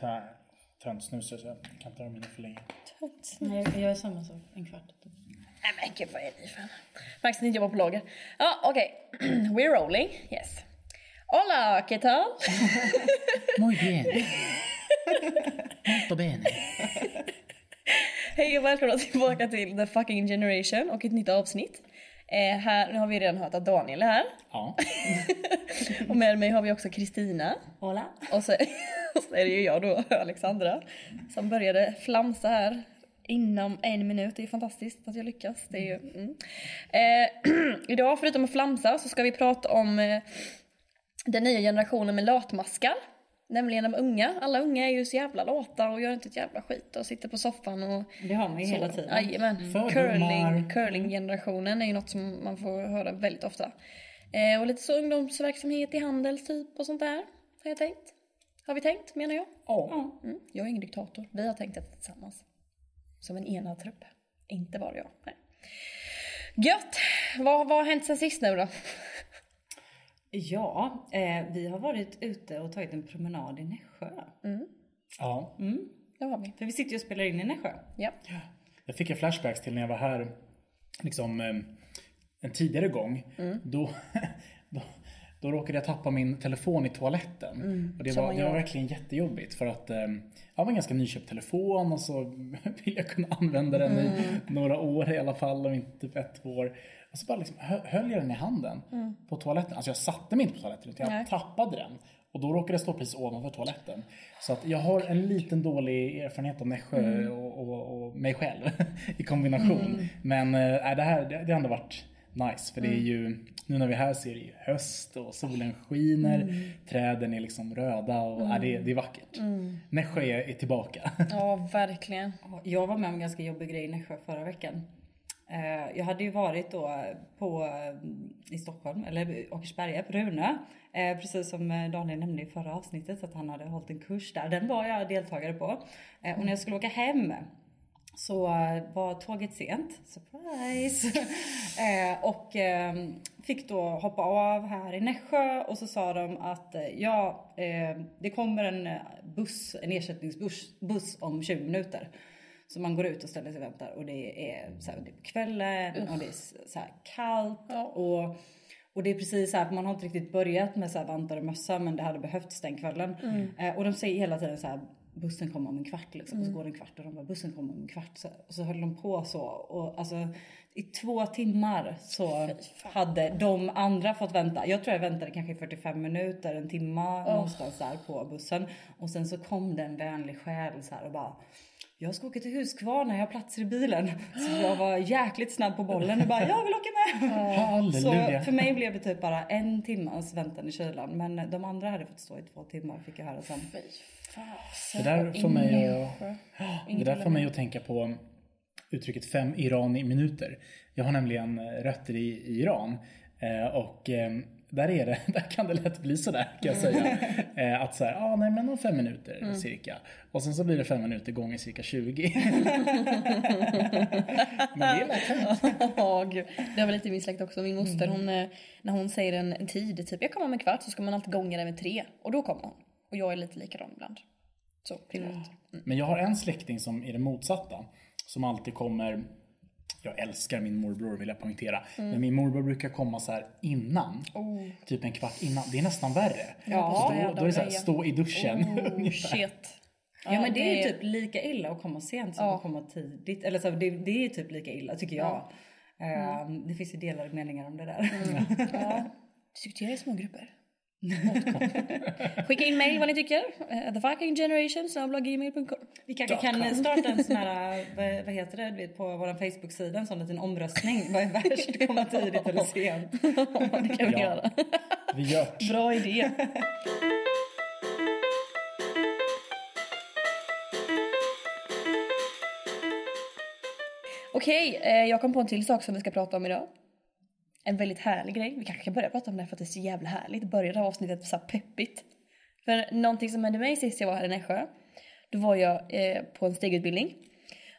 Så här töntsnusare så jag kan inte röra mig för länge. Nej, jag gör samma sak. En kvart. Nej men gud vad är ni för Max inte jobbar på lager. Ja okej, we're rolling, yes. Hola, ¿qué tal? Muy bien. Molto bene. Hej och välkomna tillbaka till The Fucking Generation och ett nytt avsnitt. Eh, här, nu har vi redan hört att Daniel är här. Ja. Och med mig har vi också Kristina. Hola. Och så, så är det ju jag då, Alexandra, som började flamsa här inom en minut. Det är fantastiskt att jag lyckas. Det är ju, mm. eh, idag, förutom att flamsa, så ska vi prata om eh, den nya generationen med latmaskar. Nämligen de unga. Alla unga är ju så jävla lata och gör inte ett jävla skit och sitter på soffan och Det har man ju så. hela tiden. Jajamän. Fördomar. Curling, curling-generationen är ju något som man får höra väldigt ofta. Eh, och lite så ungdomsverksamhet i Handels typ och sånt där. Har jag tänkt. Har vi tänkt menar jag. Ja. Mm. Jag är ingen diktator. Vi har tänkt detta tillsammans. Som en enad trupp. Inte bara jag. Nej. Gött! Vad, vad har hänt sen sist nu då? Ja, eh, vi har varit ute och tagit en promenad i Nässjö. ja. Det har vi. För vi sitter ju och spelar in i Nässjö. Ja. Jag fick en flashbacks till när jag var här liksom eh, en tidigare gång. Då, då, då råkade jag tappa min telefon i toaletten. och det var, det var verkligen jättejobbigt för att eh, jag var en ganska nyköpt telefon och så vill jag kunna använda den i några år i alla fall, om inte typ ett två år. Och så bara liksom hö- höll jag den i handen på toaletten. Alltså jag satte mig inte på toaletten utan jag Nej. tappade den. Och då råkade jag stå precis ovanför toaletten. Så att jag har en liten dålig erfarenhet av Nässjö och, och, och mig själv i kombination. Men äh, det här det, det har ändå varit nice. För det är ju, nu när vi är här så är det ju höst och solen skiner. Träden är liksom röda och äh, det, det är vackert. Nässjö är, är tillbaka. ja, verkligen. Jag var med om en ganska jobbig grej i Nässjö förra veckan. Eh, Jag hade ju varit då på, eh, i Stockholm, eller Åkersberga, på Runö. Eh, Precis som Daniel nämnde i förra avsnittet att han hade hållit en kurs där. Den var jag deltagare på. Och när jag skulle åka hem så eh, var tåget sent, surprise! eh, och eh, fick då hoppa av här i Nässjö och så sa de att eh, ja, eh, det kommer en buss, en ersättningsbuss buss om 20 minuter. Så man går ut och ställer sig och väntar och det är, så här, det är på kvällen och det är så här kallt och och det är precis så här, man har inte riktigt börjat med så här vantar och mössa men det hade behövts den kvällen. Eh, och de säger hela tiden så här bussen kommer om en kvart liksom. Och så går det en kvart och de bara bussen kommer om en kvart. Så, och så höll de på så. Och alltså i två timmar så hade de andra fått vänta. Jag tror jag väntade kanske i 45 minuter, en timma någonstans där på bussen. Och sen så kom det en vänlig själ så här och bara jag ska åka till Huskvarna, jag har platser i bilen. Så jag var jäkligt snabb på bollen och bara jag vill åka Så Halleluja. för mig blev det typ bara en timmas väntan i kylan. Men de andra hade fått stå i två timmar fick jag höra sen. Fy fasen. Det där får mig att, det där får mig att tänka på uttrycket fem Iran i minuter. Jag har nämligen rötter i, Iran. Eh, och eh, där, är det, där kan det lätt bli sådär kan jag säga. Eh, att såhär, ah, nej men om fem minuter cirka. Och sen så blir det fem minuter gånger cirka 20. men det är lätt hänt. Det var lite i min släkt också. Min moster, hon, eh, när hon säger en, en tid, typ jag kommer om en kvart, så ska man alltid gånga det med tre. Och då kommer hon. Och jag är lite likadan ibland. Så, privat. Mm. Men jag har en släkting som är det motsatta. Som alltid kommer jag älskar min morbror vill jag poängtera. Mm. Men min morbror brukar komma så här innan. Typ en kvart innan. Det är nästan värre. Ja, så då, då är det så här, stå i duschen. Oh, shit. Ja, men det är ju typ lika illa att komma sent som Ja. att komma tidigt. Eller så, det, det är ju typ lika illa tycker jag. Ehm, det finns ju delade meningar om det där. Ja. Diskutera i små grupper. Skicka in mail vad ni tycker. Uh, the fucking generation snabel-a-gmail.com. Vi kanske kan starta en sån här, vad, vad heter det, vet, på vår Facebook-sida, en sån liten omröstning. Vad är värst, komma tidigt eller sent? det kan vi Ja. göra. Vi gör. Bra idé. Okej, eh, jag kom på en till sak som vi ska prata om idag. En väldigt härlig grej. Vi kanske kan börja prata om det för att det är så jävla härligt. Börja det här avsnittet så här peppigt. För någonting som hände mig sist jag var här i Nässjö. Då var jag eh, på en stegutbildning.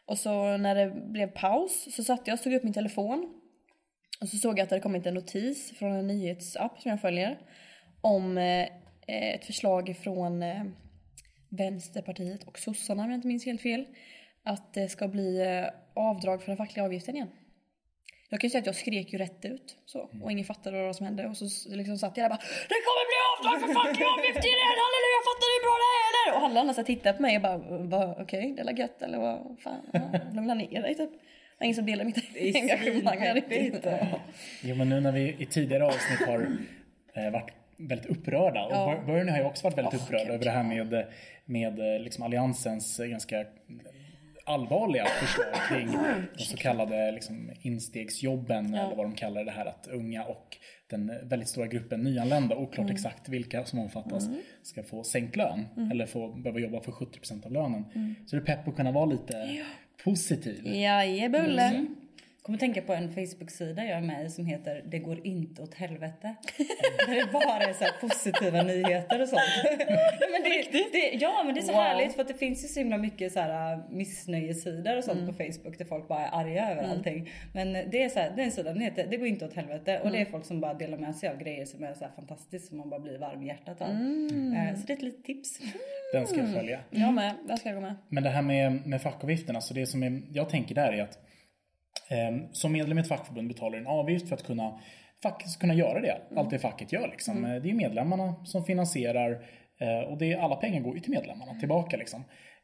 Och så när det blev paus så satt jag och tog upp min telefon. Och så såg jag att det hade kommit en notis från en nyhetsapp som jag följer. Om eh, eh ett förslag från eh, Vänsterpartiet och sossarna om jag inte minns helt fel. Att det ska bli eh, avdrag för den fackliga avgiften igen. Jag kan ju säga att jag skrek ju rätt ut så och ingen fattade vad som hände och så liksom satt jag där bara Det kommer bli avdrag för facklig avgift igen! Halleluja! Fattar du hur bra det är eller? Och alla andra så tittade på mig och bara "Va, okej det är gött eller vad fan ja, lugna ner dig typ. Det var ingen som delar mitt är engagemang riktigt. Jo men nu när vi i tidigare avsnitt har eh, varit väldigt upprörda och Ja. Bernie har ju också varit väldigt Åh, upprörd över det här med, med liksom alliansens ganska allvarliga förslag kring de så kallade liksom, instegsjobben eller vad de kallar det här att unga och den väldigt stora gruppen nyanlända, oklart exakt vilka som omfattas, ska få sänkt lön eller få behöva jobba för 70% av lönen. Så det är pepp att kunna vara lite positiv. Jajebulle. Kommer tänka på en Facebook-sida jag är med i som heter Det går inte åt helvete. Där det bara är så här positiva nyheter och sånt. men det, det, ja men det är så Wow. härligt för att det finns ju så himla mycket så här äh, missnöjessidor och sånt Mm. på Facebook där folk bara är arga över allting. Men det är så här, det är en sida, den heter Det går inte åt helvete och det Mm. är folk som bara delar med sig av grejer som är så här fantastiskt som man bara blir varm i hjärtat av. Mm. Eh, Så det är ett litet tips. Den ska jag följa. Jag med, där ska jag gå med. Men det här med, med fackavgifterna, så det som är, jag tänker där är att som medlem i ett fackförbund betalar en avgift för att kunna, faktiskt kunna göra det. Allt det facket gör. Liksom. Eh, Det är medlemmarna som finansierar eh, och det är, alla pengar går ju till medlemmarna tillbaka. Liksom.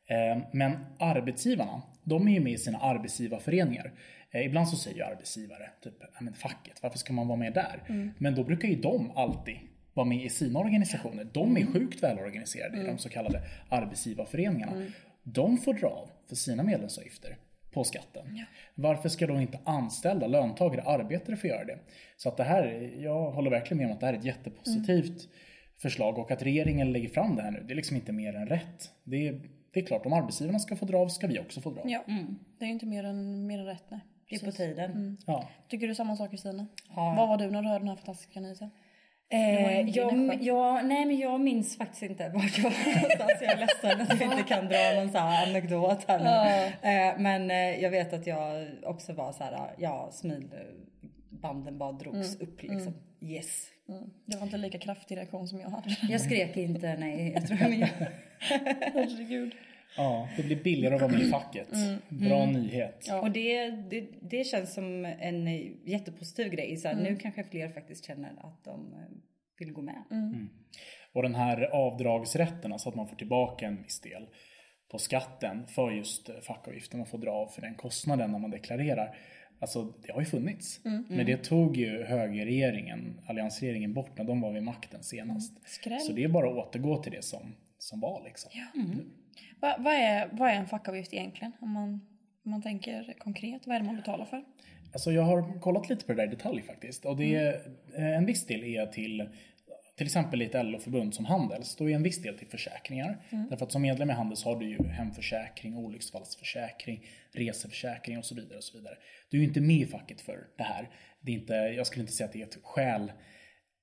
Eh, men arbetsgivarna, de är ju med i sina arbetsgivarföreningar. Eh, ibland så säger ju arbetsgivare, typ, men facket, varför ska man vara med där? Men då brukar ju de alltid vara med i sina organisationer. De är sjukt välorganiserade i de så kallade arbetsgivarföreningarna. De får dra av för sina medlemsavgifter på skatten. Varför ska då inte anställda, löntagare, arbetare få göra det? Så att det här, jag håller verkligen med om att det här är ett jättepositivt förslag och att regeringen lägger fram det här nu, det är liksom inte mer än rätt. Det är, det är klart, om arbetsgivarna ska få dra av ska vi också få dra av. Ja, det är inte mer än, mer än rätt nej. Det är på tiden. Ja. Tycker du samma sak Kristina? Ja. Vad var du när du hörde den här fantastiska nyheten? Eh, jag, jag, nej men jag minns faktiskt inte vart jag var någonstans. Jag är ledsen att jag inte kan dra någon så här anekdot här nu. Eh, men eh, jag vet att jag också var så här, ja smilbanden bara drogs upp liksom. Yes. Mm. Det var inte lika kraftig reaktion som jag hade. Jag skrek inte nej. Jag tror jag, Herregud. Ja, det blir billigare att vara med i facket. Bra nyhet. Ja. och det, det, det känns som en jättepositiv grej. Så här, Nu kanske fler faktiskt känner att de eh, vill gå med. Och den här avdragsrätten, alltså att man får tillbaka en viss del på skatten för just fackavgiften. Man får dra av för den kostnaden när man deklarerar. Alltså det har ju funnits. Men det tog ju högerregeringen, alliansregeringen bort när de var vid makten senast. Skräll. Så det är bara att återgå till det som, som var liksom. Va, vad, är, vad är en fackavgift egentligen? Om man, om man tänker konkret, vad är det man betalar för? Alltså jag har kollat lite på det där i detalj faktiskt. Och det är, eh, en viss del är till till exempel i ett LO-förbund som Handels, då är en viss del till försäkringar. Därför att som medlem i Handels har du ju hemförsäkring, olycksfallsförsäkring, reseförsäkring och så vidare. och så vidare. Du är ju inte med i facket för det här. Det är inte, jag skulle inte säga att det är ett skäl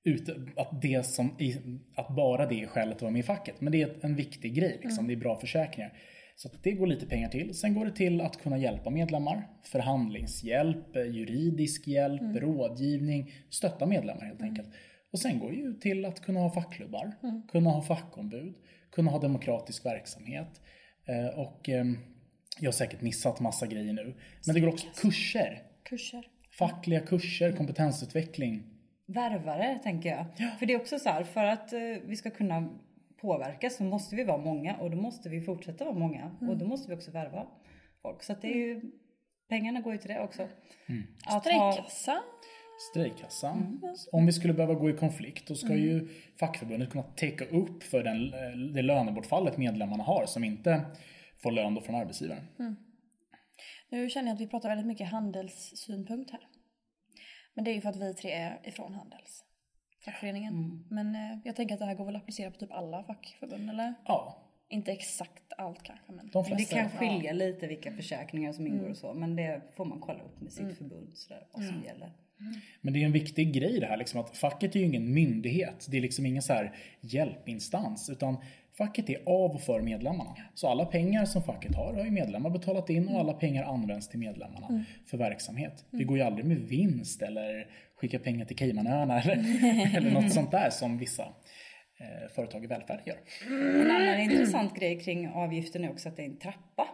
ut, att, det som, att bara det är skälet att vara med i facket. Men det är en viktig grej, liksom. det är bra försäkringar. Så det går lite pengar till. Sen går det till att kunna hjälpa medlemmar. Förhandlingshjälp, eh, juridisk hjälp, rådgivning, stötta medlemmar helt enkelt. Och sen går det ju till att kunna ha fackklubbar, kunna ha fackombud, kunna ha demokratisk verksamhet. Eh, Och eh, jag har säkert missat massa grejer nu. Men det går också kurser. Kurser. Fackliga kurser, kompetensutveckling. Värvare tänker jag. För det är också så här, för att eh, vi ska kunna påverka så måste vi vara många och då måste vi fortsätta vara många och då måste vi också värva folk. Så att det är ju, pengarna går ju till det också. Att ha, Strejkkassa. Strejkkassa. Om vi skulle behöva gå i konflikt då ska ju fackförbundet kunna täcka upp för den, eh, det lönebortfallet medlemmarna har som inte får lön då från arbetsgivaren. Nu känner jag att vi pratar väldigt mycket handelssynpunkt här. Men det är ju för att vi tre är ifrån Handels. Fackföreningen. Men eh, jag tänker att det här går väl att applicera på typ alla fackförbund eller? Ja, Inte exakt allt kanske men. de det flesta. kan skilja lite vilka försäkringar som ingår och så men det får man kolla upp med sitt förbund sådär, vad som gäller. Men det är en viktig grej det här liksom att facket är ju ingen myndighet. Det är liksom ingen så här hjälpinstans utan facket är av och för medlemmarna. Så alla pengar som facket har har ju medlemmar betalat in och alla pengar används till medlemmarna för verksamhet. Vi går ju aldrig med vinst eller skickar pengar till Caymanöarna eller, eller något sånt där som vissa eh, företag i välfärd gör. En annan intressant grej kring avgiften är också att det är en trappa.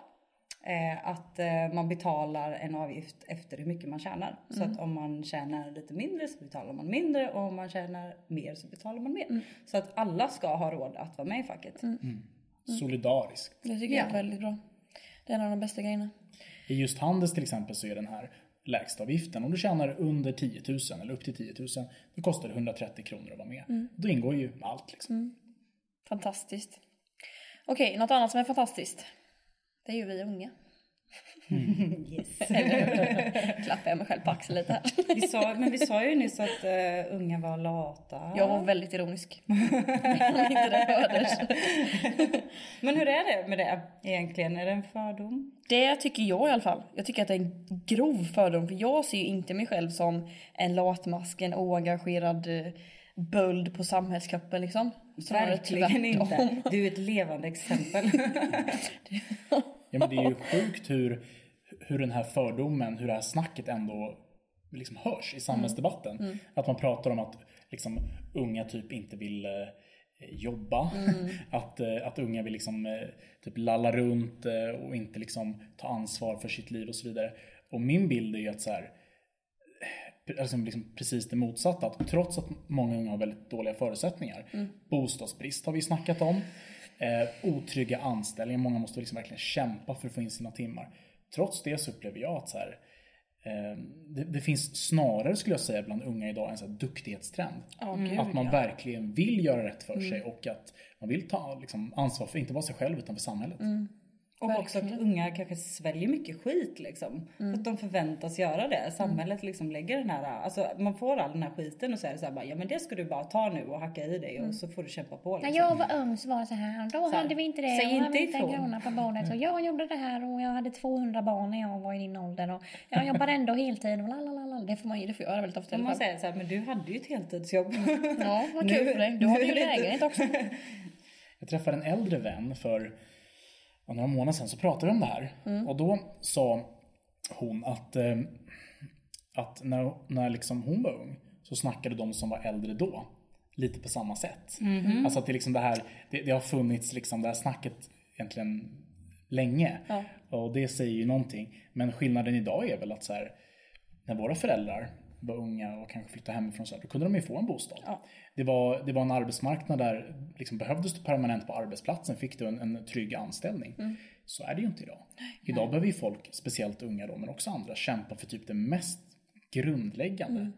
Eh, att eh, man betalar en avgift efter hur mycket man tjänar. Så att om man tjänar lite mindre så betalar man mindre och om man tjänar mer så betalar man mer. Så att alla ska ha råd att vara med i facket. Solidariskt. Det tycker jag är väldigt bra. Det är en av de bästa grejerna. I just Handels till exempel så är den här lägstavgiften, om du tjänar under 10 000 eller upp till 10 000, då kostar det 130 kronor att vara med. Då ingår ju allt liksom. Fantastiskt. Okej, något annat som är fantastiskt. Det är ju vi unga. Yes. Eller hur? Klappar jag mig själv på axeln lite här. Vi sa, men vi sa ju nyss att uh, unga var lata. Jag var väldigt ironisk. Om inte det hördes. Men hur är det med det egentligen? Är det en fördom? Det tycker jag i alla fall. Jag tycker att det är en grov fördom för jag ser ju inte mig själv som en latmask, en oengagerad eh, böld på samhällskroppen liksom. Snarare Verkligen inte. Du är ett levande exempel. Ja, men det är ju sjukt hur, hur den här fördomen, hur det här snacket ändå liksom hörs i samhällsdebatten. Att man pratar om att liksom, unga typ inte vill eh, jobba. Att, eh, att unga vill liksom, eh, typ lalla runt och inte liksom, ta ansvar för sitt liv och så vidare. Och min bild är ju att så här, alltså liksom precis det motsatta. Att trots att många unga har väldigt dåliga förutsättningar. Bostadsbrist har vi snackat om. Eh, otrygga anställningar. Många måste liksom verkligen kämpa för att få in sina timmar. Trots det så upplever jag att så här, eh, det, det finns snarare skulle jag säga bland unga idag en så här duktighetstrend. Gud, att man ja. verkligen vill göra rätt för sig och att man vill ta liksom, ansvar för inte bara sig själv utan för samhället. Och också att unga kanske sväljer mycket skit liksom. För att de förväntas göra det. Samhället liksom lägger den här, alltså man får all den här skiten och så är det så här bara, ja men det ska du bara ta nu och hacka i dig och så får du kämpa på När liksom. jag var ung så var det så här, då Så här, hade vi inte det. säg och hade inte inte en ifrån. krona på bordet. Och jag gjorde det här och jag hade 200 barn när jag var i din ålder. Och jag jobbar ändå heltid och lalalala. Det får man ju, det får jag göra väldigt ofta man säger så här, men du hade ju ett heltidsjobb. Ja, vad kul Nu- för dig. Du har nu ju inte- lägenhet också. Jag träffade en äldre vän för ja, några månader sedan så pratade vi om det här. Och då sa hon att, eh, att när, när liksom hon var ung så snackade de som var äldre då lite på samma sätt. Alltså att det, liksom det, här, det, det har funnits liksom det här snacket egentligen länge. Ja. Och det säger ju någonting. Men skillnaden idag är väl att så här, när våra föräldrar var unga och kanske flyttade hemifrån så här, då kunde de ju få en bostad. Ja. Det, var, det var en arbetsmarknad där liksom behövdes du permanent på arbetsplatsen fick du en, en trygg anställning. Så är det ju inte idag. Idag behöver ju folk, speciellt unga då, men också andra, kämpa för typ det mest grundläggande.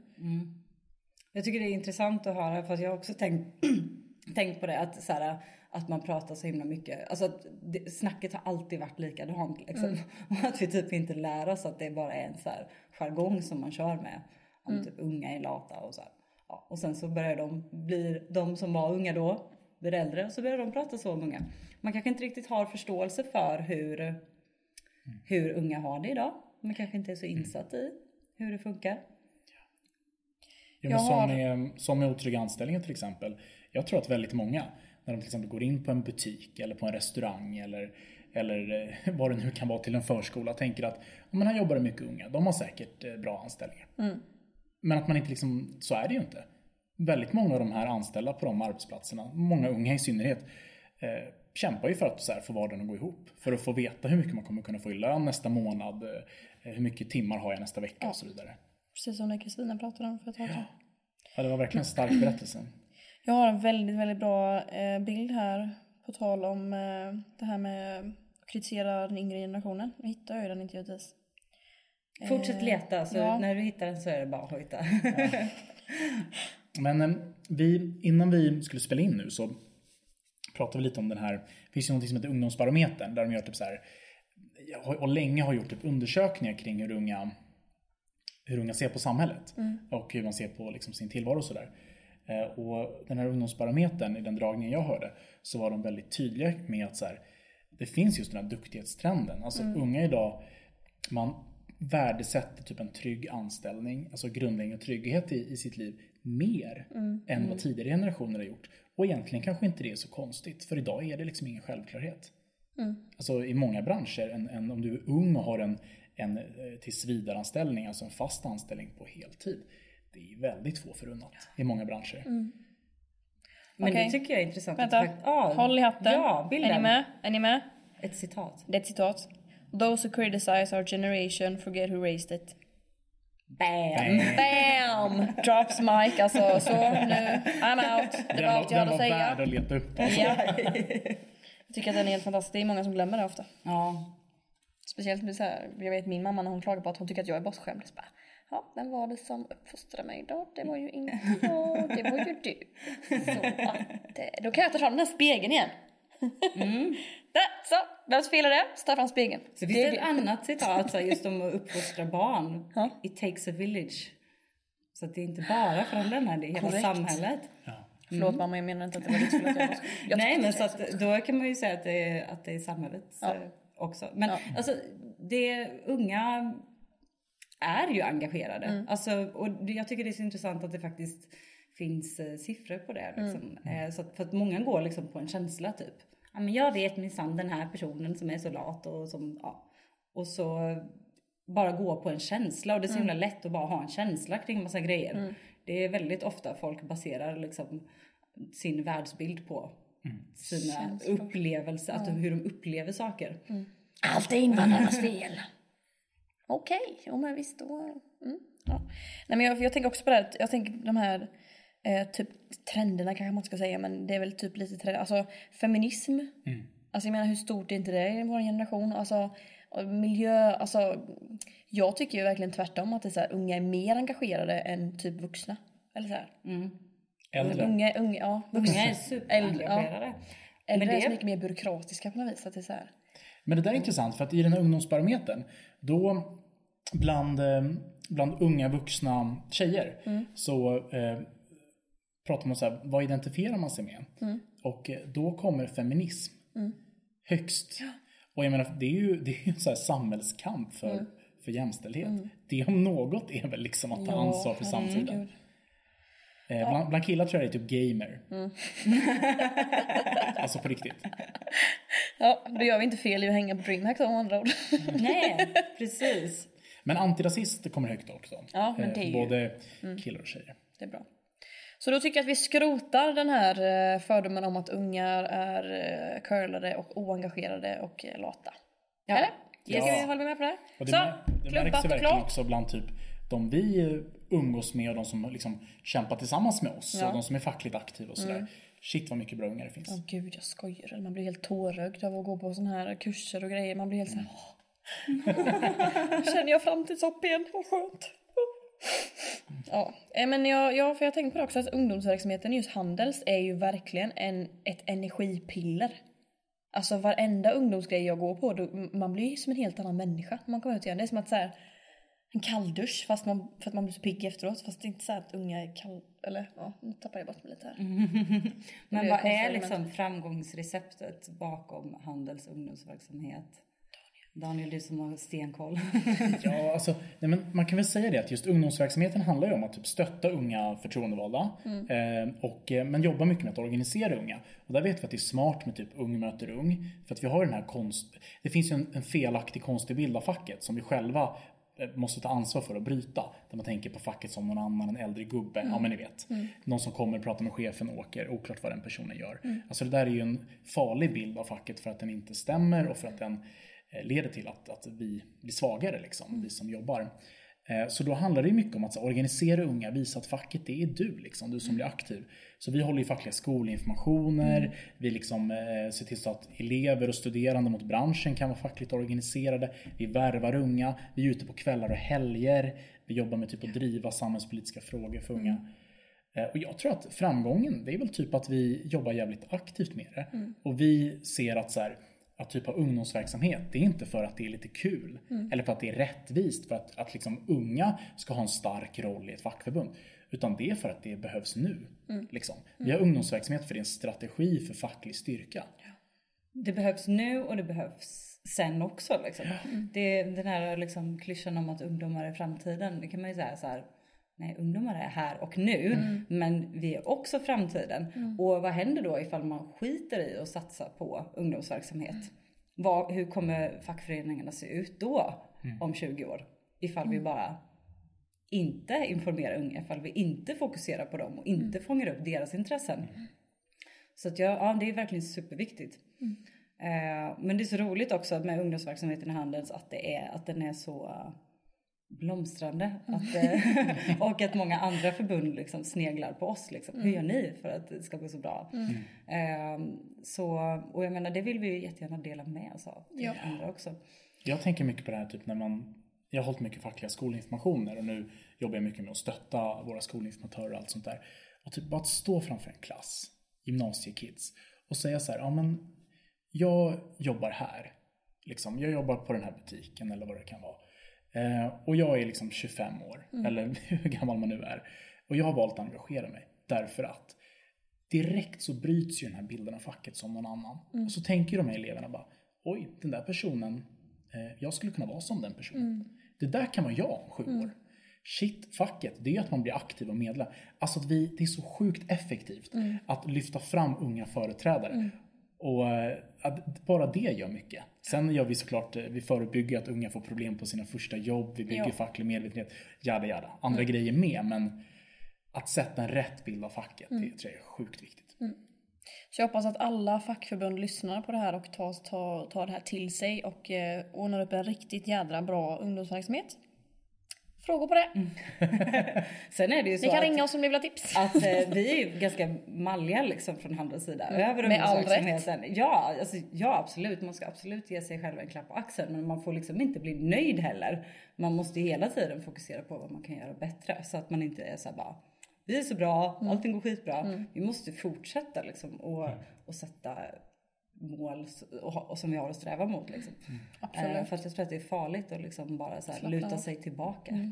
Jag tycker det är intressant att höra för att jag har också tänkt, tänkt på det att, så här, att man pratar så himla mycket. Alltså det, snacket har alltid varit likadant liksom. Och att vi typ inte lär oss att det bara är en så här jargong som man kör med. Om typ unga är lata och så här. Ja, och sen så börjar de, blir de som var unga då, blir äldre och så börjar de prata så om unga. Man kanske inte riktigt har förståelse för hur, hur unga har det idag. Man kanske inte är så insatt i hur det funkar. Ja, men som, har- med, som med otrygga anställningar till exempel. Jag tror att väldigt många, när de till exempel går in på en butik eller på en restaurang eller, eller eh, vad det nu kan vara till en förskola, tänker att om man här jobbar det mycket unga, de har säkert eh, bra anställningar. Men att man inte liksom, så är det ju inte. Väldigt många av de här anställda på de arbetsplatserna, många unga i synnerhet, eh, kämpar ju för att så här, få vardagen att gå ihop. För att få veta hur mycket man kommer kunna få i lön nästa månad, eh, hur mycket timmar har jag nästa vecka och så vidare. Precis som det Kristina pratade om för ett tag sedan. Ja, det var verkligen en stark berättelse. Jag har en väldigt, väldigt bra eh, bild här på tal om eh, det här med att kritisera den yngre generationen. Jag hittar ju den inte givetvis. Fortsätt leta, så ja. när du hittar den så är det bara att hojta. Men eh, vi, innan vi skulle spela in nu så pratade vi lite om den här, det finns ju något som heter ungdomsbarometern där de gör typ så här, och länge har gjort typ undersökningar kring hur unga, hur unga ser på samhället och hur man ser på liksom sin tillvaro och sådär. Eh, Och den här ungdomsbarometern, i den dragningen jag hörde, så var de väldigt tydliga med att så här, det finns just den här duktighetstrenden. Alltså unga idag, man värdesätter typ en trygg anställning, alltså grundläggande trygghet i, i sitt liv, mer än vad tidigare generationer har gjort. Och egentligen kanske inte det är så konstigt, för idag är det liksom ingen självklarhet. Alltså i många branscher, en, en, om du är ung och har en, en eh, tillsvidareanställning, alltså en fast anställning på heltid, det är väldigt få förunnat i många branscher. Men Okej. det tycker jag är intressant. att Vänta, fakt- ja, håll i hatten. Ja, är bilden. ni med? Är ni med? Ett citat. Det är ett citat. Those who criticize our generation forget who raised it. Bam! Bam! Drops mic alltså. Så nu, I'm out. Det Den var allt jag den hade att var värd säga. att leta upp alltså. Ja. Jag tycker att den är helt fantastisk. Det är många som glömmer det ofta. Ja. Speciellt med så här, jag vet min mamma när hon klagar på att hon tycker att jag är bortskämd. Så bara, Ja, vem var det som uppfostrade mig då? Det var ju inte jag, det var ju du. Så att, eh, då kan jag ta fram den här spegeln igen. Där, så, vems fel är det? Fram spegeln. Så det ett annat citat just om att uppfostra barn. Ja. It takes a village. Så att det är inte bara föräldrarna, det är hela Korrekt. samhället. Förlåt mamma, jag menar inte att det var ditt fel Nej men så att då kan man ju säga att det är, att det är samhället Ja. eh, också. Men Ja. alltså det unga är ju engagerade. Mm. Alltså, och jag tycker det är så intressant att det faktiskt finns eh, siffror på det. Liksom. Mm. Eh, så att, för att många går liksom på en känsla typ. Ja, men jag vet minsann den här personen som är så lat och som, ja. Och så bara gå på en känsla och det är så Mm. himla lätt att bara ha en känsla kring massa grejer. Det är väldigt ofta folk baserar liksom sin världsbild på sina Känslor. upplevelser, att hur de upplever saker. Allt är invandrarnas fel. Okej, jo men visst då. Mm, ja. Nej men jag, jag tänker också på det här, jag tänker de här eh, typ trenderna kanske man ska säga men det är väl typ lite trend, alltså feminism. Alltså jag menar hur stort är inte det i vår generation? Alltså miljö, alltså jag tycker ju verkligen tvärtom att det är så här, unga är mer engagerade än typ vuxna. Eller så här. Äldre. Unga, unga, ja. Vuxna. Många är superengagerade. Äldre Men är så det- mycket mer byråkratiska på något vis. Att det är så här. Men det där är intressant för att i den här ungdomsbarometern då bland, eh, bland unga vuxna tjejer så eh, pratar man så här, vad identifierar man sig med? Och eh, då kommer feminism högst. Och jag menar, det är ju, det är ju en så här samhällskamp för, för jämställdhet. Det om något är väl liksom att ta Ja, ansvar för samtiden. Eh, bland, bland killar tror jag det är typ gamer. alltså på riktigt. Ja, då gör vi inte fel i att hänga på DreamHack med andra ord. Nej, precis. Men antirasist kommer högt också. Ja, men Eh, det är ju- Både killar och tjejer. Det är bra. Så då tycker jag att vi skrotar den här eh, fördomen om att ungar är eh, curlade och oengagerade och eh, lata. Ja. Eller? Ja. Ska vi hålla med på det? Och det, Så, det märks ju verkligen klart. också bland typ de vi umgås med och de som liksom kämpar tillsammans med oss Ja. Mm. och de som är fackligt aktiva och sådär. Shit vad mycket bra ungar det finns. Åh gud, jag skojar. Man blir helt tårögd av att gå på såna här kurser och grejer. Man blir helt såhär... Känner jag framtidshopp igen? Vad skönt. Ja, eh, men jag, jag, för jag tänkte på det också att ungdomsverksamheten just Handels är ju verkligen en, ett energipiller. Alltså varenda ungdomsgrej jag går på, då, man blir som en helt annan människa när man kommer ut igen. Det är som att så här, en kalldusch fast man, för att man blir så pigg efteråt. Fast det är inte så här att unga är kall... Eller ja, nu tappar jag bort mig lite här. Men vad är liksom framgångsreceptet bakom Handels ungdomsverksamhet? Daniel, du som har stenkoll. Ja, alltså, nej, men man kan väl säga det att just ungdomsverksamheten handlar ju om att typ stötta unga förtroendevalda. Eh, och, eh, men jobba mycket med att organisera unga. Och där vet vi att det är smart med typ ung möter ung. För att vi har den här konst... Det finns ju en, en felaktig konstig bild av facket som vi själva eh, måste ta ansvar för att bryta. Där man tänker på facket som någon annan, en äldre gubbe. Ja men ni vet. Någon som kommer, pratar med chefen och åker. Oklart vad den personen gör. Alltså det där är ju en farlig bild av facket för att den inte stämmer och för att den leder till att, att vi blir svagare, liksom, vi som jobbar. Eh, Så då handlar det mycket om att organisera unga, visa att facket det är du, liksom, du som blir aktiv. Så vi håller i fackliga skolinformationer, vi liksom, eh, ser till så att elever och studerande mot branschen kan vara fackligt organiserade. Vi värvar unga, vi är ute på kvällar och helger, vi jobbar med typ att driva samhällspolitiska frågor för unga. Eh, Och jag tror att framgången, det är väl typ att vi jobbar jävligt aktivt med det. Och vi ser att så här, att typ ha ungdomsverksamhet, det är inte för att det är lite kul. Eller för att det är rättvist, för att, att liksom unga ska ha en stark roll i ett fackförbund. Utan det är för att det behövs nu. Liksom. Vi har ungdomsverksamhet för det är en strategi för facklig styrka. Det behövs nu och det behövs sen också. Liksom. Det, den här liksom, klyschan om att ungdomar är framtiden, det kan man ju säga så här. Nej, ungdomar är här och nu, men vi är också framtiden. Och vad händer då ifall man skiter i att satsa på ungdomsverksamhet? Vad, hur kommer fackföreningarna se ut då om 20 år? Ifall vi bara inte informerar unga, ifall vi inte fokuserar på dem och inte fångar upp deras intressen. Så att jag, ja, det är verkligen superviktigt. Eh, men det är så roligt också med ungdomsverksamheten i Handels att, det är, att den är så blomstrande. Att, eh, och att många andra förbund liksom sneglar på oss. Liksom. Hur gör ni för att det ska gå så bra? Eh, så, och jag menar det vill vi ju jättegärna dela med oss av till Ja. andra också. Jag tänker mycket på det här typ när man jag har hållit mycket fackliga skolinformationer och nu jobbar jag mycket med att stötta våra skolinformatörer och allt sånt där. Och typ bara att stå framför en klass, gymnasiekids, och säga så här, ja men jag jobbar här. Liksom, jag jobbar på den här butiken eller vad det kan vara. Eh, och jag är liksom 25 år, eller hur gammal man nu är. Och jag har valt att engagera mig därför att direkt så bryts ju den här bilden av facket som någon annan. Och så tänker de här eleverna bara, oj, den där personen, eh, jag skulle kunna vara som den personen. Det där kan vara jag om sju år. Shit, facket, det är ju att man blir aktiv och medlem. Alltså att vi, det är så sjukt effektivt att lyfta fram unga företrädare. Och eh, att bara det gör mycket. Sen gör vi såklart, eh, vi förebygger att unga får problem på sina första jobb, vi bygger Ja. facklig medvetenhet, jada jada. Andra grejer med, men att sätta en rätt bild av facket, det tror jag är sjukt viktigt. Så jag hoppas att alla fackförbund lyssnar på det här och tar, tar, tar det här till sig och eh, ordnar upp en riktigt jädra bra ungdomsverksamhet. Frågor på det? Sen är det ju så Ni kan att, ringa oss om ni vill ha tips. att eh, vi är ju ganska malliga liksom från Handels sida. Över Med all ungdomsverksamheten. Ja, alltså, ja, absolut. Man ska absolut ge sig själv en klapp på axeln. Men man får liksom inte bli nöjd heller. Man måste hela tiden fokusera på vad man kan göra bättre. Så att man inte är så här bara vi är så bra, allting går skitbra. Vi måste fortsätta liksom och, och sätta mål och, som vi har att sträva mot. Liksom. Absolut. Eh, för att jag tror att det är farligt att liksom bara så här luta sig tillbaka.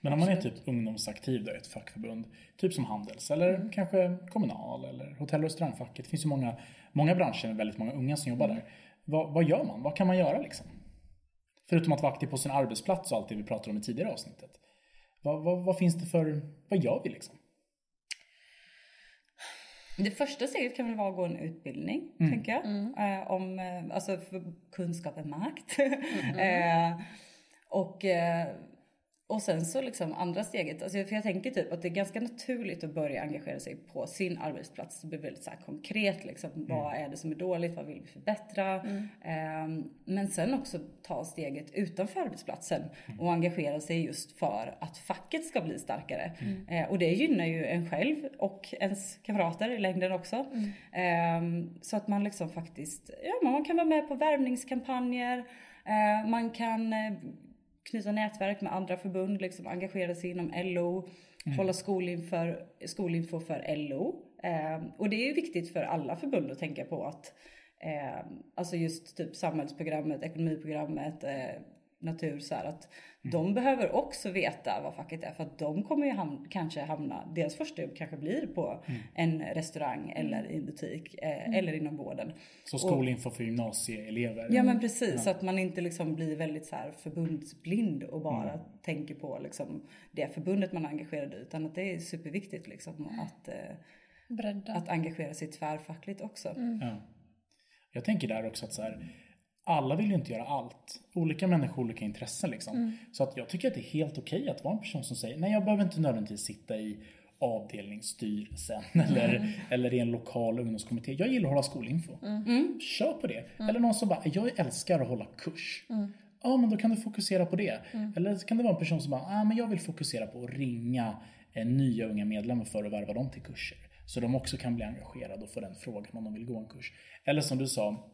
Men om man är typ ungdomsaktiv då i ett fackförbund, typ som Handels eller kanske Kommunal eller hotell och restaurangfacket. Det finns ju många, många branscher med väldigt många unga som jobbar där. Vad, vad gör man? Vad kan man göra liksom? Förutom att vara aktiv på sin arbetsplats och allt det vi pratade om i tidigare avsnittet. Vad, vad, vad finns det för, vad gör vi liksom? Det första steget kan väl vara att gå en utbildning, tänker jag. Eh, om, eh, alltså för kunskap är makt. eh, och, eh, och sen så liksom andra steget, alltså för jag tänker typ att det är ganska naturligt att börja engagera sig på sin arbetsplats. Det blir väldigt så konkret liksom. Vad är det som är dåligt? Vad vill vi förbättra? Eh, men sen också ta steget utanför arbetsplatsen och engagera sig just för att facket ska bli starkare. Eh, och det gynnar ju en själv och ens kamrater i längden också. Eh, så att man liksom faktiskt, ja man kan vara med på värvningskampanjer. Eh, man kan eh, knyta nätverk med andra förbund, liksom engagera sig inom LO, hålla skolinfo, skolinfo för LO. Eh, och det är viktigt för alla förbund att tänka på att eh, alltså just typ samhällsprogrammet, ekonomiprogrammet, eh, natur så här att de behöver också veta vad facket är för att de kommer ju ham- kanske hamna, deras första jobb kanske blir på en restaurang eller i en butik eh, eller inom vården. Så skolinfo för gymnasieelever. Ja men precis, så att man inte liksom blir väldigt så här förbundsblind och bara tänker på liksom det förbundet man är engagerad i. Utan att det är superviktigt liksom att, eh, att engagera sig tvärfackligt också. Ja. Jag tänker där också att så här, alla vill ju inte göra allt. Olika människor, olika intressen liksom. Så att jag tycker att det är helt okej att vara en person som säger nej jag behöver inte nödvändigtvis sitta i avdelningsstyrelsen eller, eller i en lokal ungdomskommitté. Jag gillar att hålla skolinfo. Kör på det. Eller någon som bara, jag älskar att hålla kurs. Ja, men då kan du fokusera på det. Eller så kan det vara en person som bara, ah, men jag vill fokusera på att ringa eh, nya unga medlemmar för att värva dem till kurser. Så de också kan bli engagerade och få den frågan om de vill gå en kurs. Eller som du sa,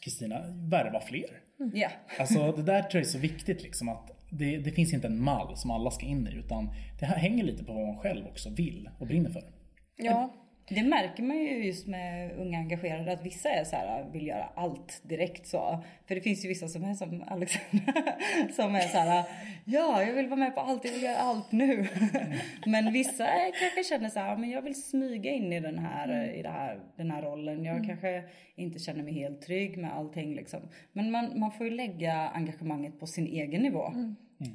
Kristina, värva fler. Ja. Alltså det där tror jag är så viktigt liksom att det, det finns inte en mall som alla ska in i utan det här hänger lite på vad man själv också vill och brinner för. Ja. Det märker man ju just med unga engagerade att vissa är så här, vill göra allt direkt så. För det finns ju vissa som är som Alexandra som är så här, ja jag vill vara med på allt, jag vill göra allt nu. Men vissa kanske känner så här, men jag vill smyga in i den här, i det här, den här rollen. Jag kanske inte känner mig helt trygg med allting liksom. Men man, man får ju lägga engagemanget på sin egen nivå.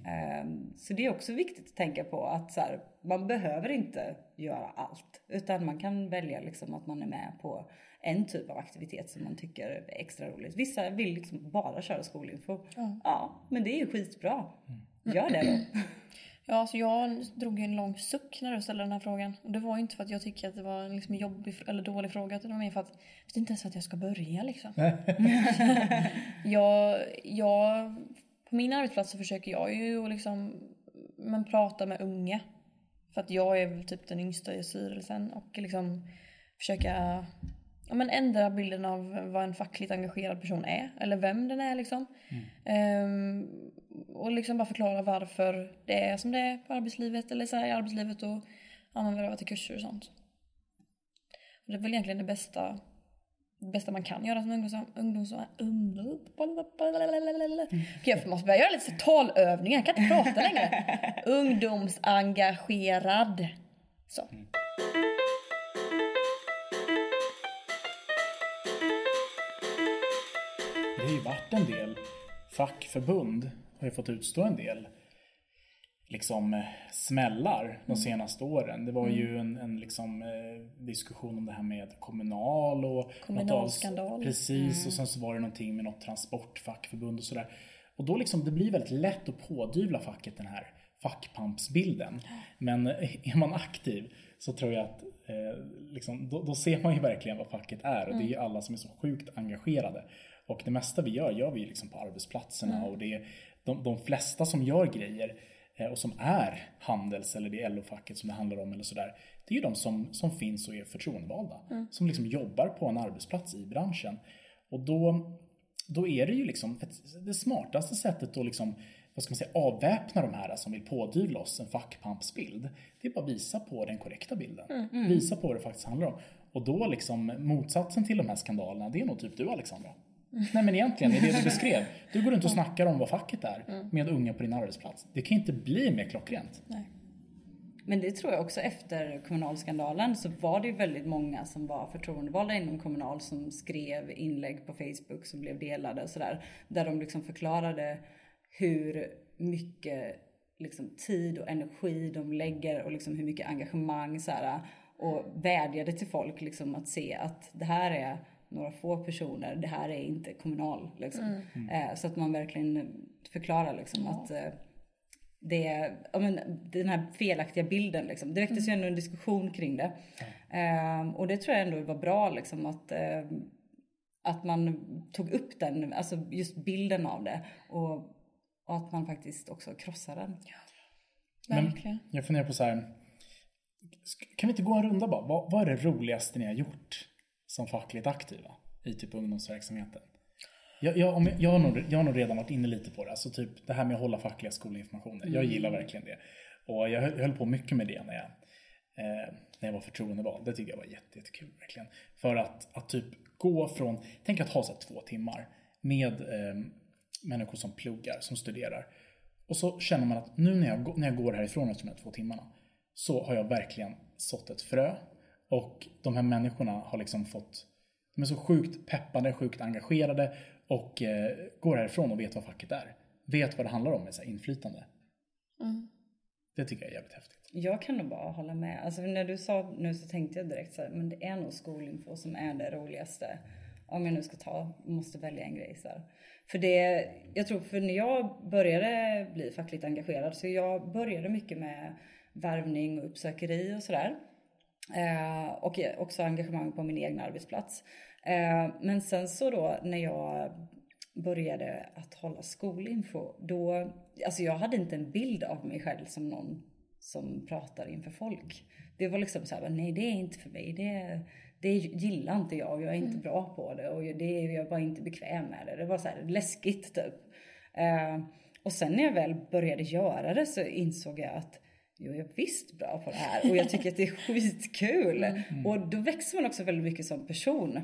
Ehm, Så det är också viktigt att tänka på att så här, man behöver inte göra allt. Utan man kan välja liksom att man är med på en typ av aktivitet som man tycker är extra roligt. Vissa vill liksom bara köra skolinfo. Ja, men det är ju skitbra. Gör det då. Ja, alltså jag drog ju en lång suck när du ställde den här frågan. Och det var inte för att jag tycker att det var liksom en jobbig eller dålig fråga, utan det var mer för att jag vet inte ens att jag ska börja liksom. jag, jag, på min arbetsplats så försöker jag ju att liksom, men prata med unga. För att jag är väl typ den yngsta i styrelsen och liksom försöka ja, men ändra bilden av vad en fackligt engagerad person är. Eller vem den är liksom. Ehm, och liksom bara förklara varför det är som det är på arbetslivet eller så här, i arbetslivet och använda det till kurser och sånt. Och det är väl egentligen det bästa, bästa man kan göra som ungdoms... ungdoms ungdom, Gud, jag måste börja göra lite talövningar, jag kan inte prata längre. Ungdomsengagerad. Så. Det har ju varit en del fackförbund har ju fått utstå en del liksom eh, smällar de senaste åren. Det var ju en, en liksom, eh, diskussion om det här med kommunal och Kommunalskandal. av- Precis och sen så var det någonting med något transportfackförbund och sådär. Och då liksom, det blir väldigt lätt att pådyvla facket den här fackpampsbilden. Men eh, är man aktiv så tror jag att eh, liksom, då, då ser man ju verkligen vad facket är och det är ju alla som är så sjukt engagerade. Och det mesta vi gör, gör vi liksom på arbetsplatserna och det är de, de flesta som gör grejer och som är Handels eller det LO-facket som det handlar om eller sådär. Det är ju de som, som finns och är förtroendevalda. Som liksom jobbar på en arbetsplats i branschen. Och då, då är det ju liksom ett, det smartaste sättet att liksom, vad ska man säga, avväpna de här som vill pådyvla oss en fackpampsbild. Det är bara att visa på den korrekta bilden. Visa på vad det faktiskt handlar om. Och då liksom motsatsen till de här skandalerna, det är nog typ du Alexandra. Nej men egentligen, det är det du beskrev. Du går runt och snackar om vad facket är med unga på din arbetsplats. Det kan inte bli mer klockrent. Men det tror jag också efter kommunalskandalen så var det ju väldigt många som var förtroendevalda inom Kommunal som skrev inlägg på Facebook som blev delade och sådär. Där de liksom förklarade hur mycket liksom, tid och energi de lägger och liksom hur mycket engagemang så här, och vädjade till folk liksom att se att det här är några få personer, det här är inte kommunal. Liksom. Eh, så att man verkligen förklarar liksom att eh, det, ja, men, den här felaktiga bilden. Liksom. Det väcktes ju ändå en diskussion kring det. Ehm, och det tror jag ändå var bra liksom, att, ehm, att man tog upp den, alltså just bilden av det. Och, och att man faktiskt också krossade den. Verkligen. Jag funderar på så här. Kan vi inte gå en runda bara? Vad, vad är det roligaste ni har gjort som fackligt aktiva i typ ungdomsverksamheten? Jag, jag, om jag, jag, har nog, jag har nog redan varit inne lite på det. Alltså typ det här med att hålla fackliga skolinformationer. Jag gillar verkligen det. Och jag höll, jag höll på mycket med det när jag, eh, när jag var förtroendevald. Det tycker jag var jätte, jättekul verkligen. För att, att typ gå från, tänk att ha så två timmar med eh, människor som pluggar, som studerar. Och så känner man att nu när jag, när jag går härifrån efter de här två timmarna så har jag verkligen sått ett frö. Och de här människorna har liksom fått, de är så sjukt peppade, sjukt engagerade och eh, går härifrån och vet vad facket är. Vet vad det handlar om med så här, inflytande. Det tycker jag är jävligt häftigt. Jag kan nog bara hålla med. Alltså när du sa nu så tänkte jag direkt så här, men det är nog skolinfo som är det roligaste. Om jag nu ska ta, måste välja en grej så här. För det, jag tror för när jag började bli fackligt engagerad så jag började mycket med värvning och uppsökeri och sådär. Eh, och också engagemang på min egen arbetsplats. Eh, men sen så då när jag började att hålla skolinfo, då, alltså jag hade inte en bild av mig själv som någon som pratar inför folk. Det var liksom så här, nej det är inte för mig, det, det gillar inte jag, jag är inte bra på det och det, jag var inte bekväm med det. Det var så här läskigt typ. Eh, och sen när jag väl började göra det så insåg jag att Jo, jag är visst bra på det här och jag tycker att det är skitkul. Och då växer man också väldigt mycket som person.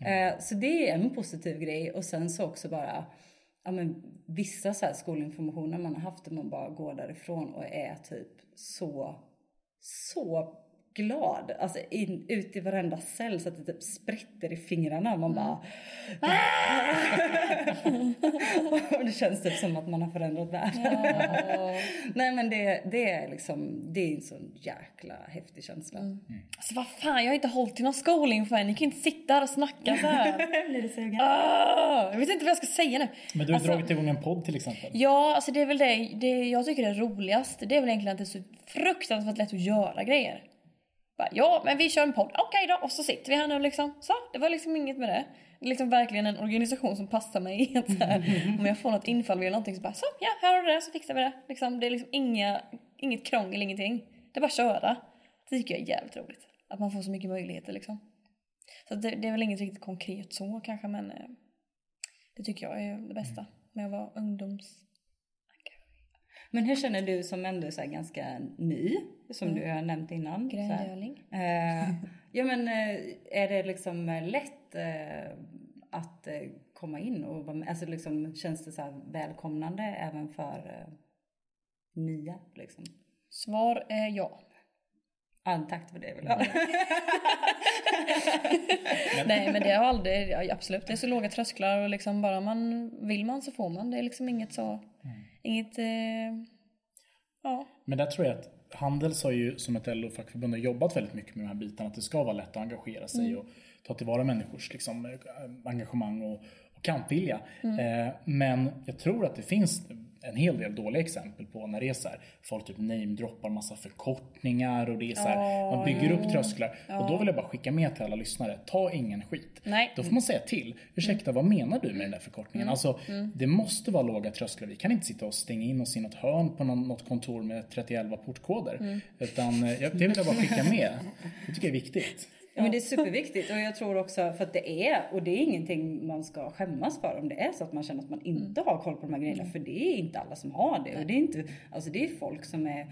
Eh, så det är en positiv grej och sen så också bara ja, men vissa så här skolinformationer man har haft där man bara går därifrån och är typ så, så glad. Alltså in, ut i varenda cell så att det typ sprätter i fingrarna. Man bara... och det känns typ som att man har förändrat världen. Nej men det, det är liksom, det är en sån jäkla häftig känsla. Alltså vad fan, jag har inte hållit i någon skolning än. Ni kan inte sitta här och snacka så här. Blir du sugen? Ah, jag vet inte vad jag ska säga nu. Men du har Alltså- dragit igång en podd till exempel. Ja, alltså det är väl det, det jag tycker är roligast. Det är väl egentligen att det är så fruktansvärt lätt att göra grejer. Bara, ja, men vi kör en podd. Okej då, och så sitter vi här nu liksom. Så, det var liksom inget med det. Det är liksom verkligen en organisation som passar mig. Så här, om jag får något infall eller någonting så bara så, ja, här har du det, så fixar vi det. Liksom, det är liksom inga, inget krångel, ingenting. Det är bara att köra. Det tycker jag är jävligt roligt. Att man får så mycket möjligheter liksom. Så det, det är väl inget riktigt konkret så kanske, men eh, det tycker jag är det bästa med att vara ungdoms... Men hur känner du som ändå är ganska ny, som du har nämnt innan? Gröngöling. Eh, ja men eh, är det liksom eh, lätt eh, att eh, komma in och vara med? Alltså liksom känns det så här välkomnande även för eh, nya liksom? Svar är ja. Ah, tack för det jag vill höra. Nej men det har aldrig, ja, absolut det är så låga trösklar och liksom bara man vill man så får man. Det är liksom inget så, inget, eh, ja. Men där tror jag att Handels har ju som ett LO-fackförbund jobbat väldigt mycket med de här bitarna. Att det ska vara lätt att engagera sig och ta tillvara människors liksom, eh, engagemang och, och kampvilja. Eh, men jag tror att det finns en hel del dåliga exempel på när det är så här, folk typ namedroppar massa förkortningar och det är så här, man bygger upp trösklar. Och då vill jag bara skicka med till alla lyssnare, ta ingen skit. Nej. Då får man säga till. Ursäkta, vad menar du med den där förkortningen? Alltså, det måste vara låga trösklar. Vi kan inte sitta och stänga in oss i något hörn på något kontor med 3011 portkoder. Utan eh, det vill jag bara skicka med. Det tycker jag är viktigt. Ja, men det är superviktigt. Och jag tror också för att det är och det är ingenting man ska skämmas för om det är så att man känner att man inte har koll på de här grejerna. För det är inte alla som har det. Och det är inte alltså det är folk som är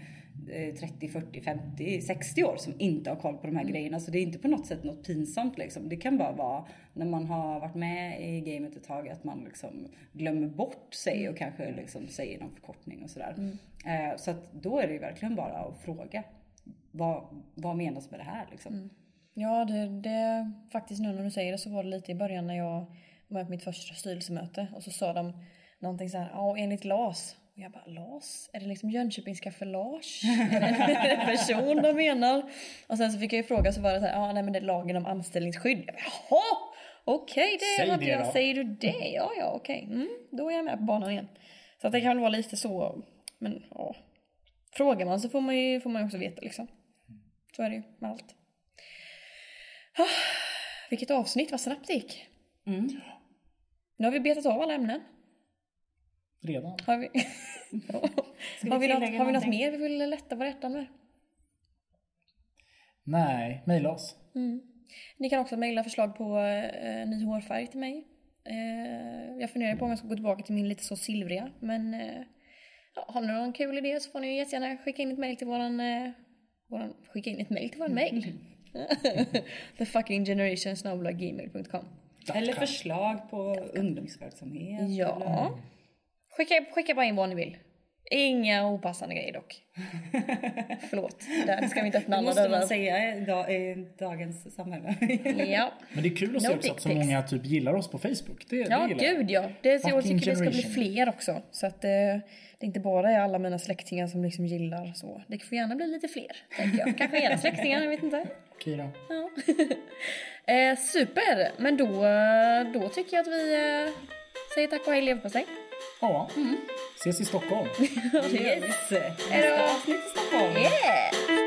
eh, 30, 40, 50, 60 år som inte har koll på de här grejerna. Så det är inte på något sätt något pinsamt liksom. Det kan bara vara när man har varit med i gamet ett tag att man liksom glömmer bort sig och kanske liksom säger någon förkortning och sådär. Eh, så att då är det ju verkligen bara att fråga. Vad, vad menas med det här liksom? Ja, det, det, faktiskt nu när du säger det så var det lite i början när jag var på mitt första styrelsemöte och så sa de någonting så här, ja enligt LAS. Och jag bara, LAS? Är det liksom Jönköpingska förlage? är det en person de menar? Och sen så fick jag ju fråga så var det så här, ja nej men det är lagen om anställningsskydd. Jag bara, Jaha! Okej, det Säg hade jag. då. Säger du det? Ja, ja, okej. Mm, då är jag med på banan igen. Så att det kan väl vara lite så, men ja. Frågar man så får man ju, får man ju också veta liksom. Så är det ju med allt. Vilket avsnitt, vad snabbt det gick. Mm. Nu har vi betat av alla ämnen. Redan. Har vi, har vi, något, har vi något mer vi vill lätta på hjärtan med? Nej, mejla oss. Ni kan också mejla förslag på eh, ny hårfärg till mig. Eh, jag funderar på om jag ska gå tillbaka till min lite så silvriga. Men eh, ja, har ni någon kul idé så får ni jättegärna skicka in ett mejl till våran, eh, våran... Skicka in ett mejl till våran mejl. The fucking generation gmail.com. Eller förslag på ungdomsverksamhet. Eller... Ja. Skicka, skicka bara in vad ni vill. Inga opassande grejer dock. Förlåt, där ska vi inte öppna Det alla måste man säga i, dag, i dagens samhälle. Ja, Men det är kul att se No också att så många typ gillar oss på Facebook. Det, ja det jag. gud ja. Det, jag Fucking tycker det ska bli fler också. Så att eh, det inte bara är alla mina släktingar som liksom gillar så. Det får gärna bli lite fler, tänker jag. Kanske era släktingar, jag vet inte. Okej då. Ja. eh, super, men då, eh, då tycker jag att vi eh, säger tack och hej leverpastej. Ja, ses i Stockholm. yes! Nästa avsnitt i Stockholm. Yeah!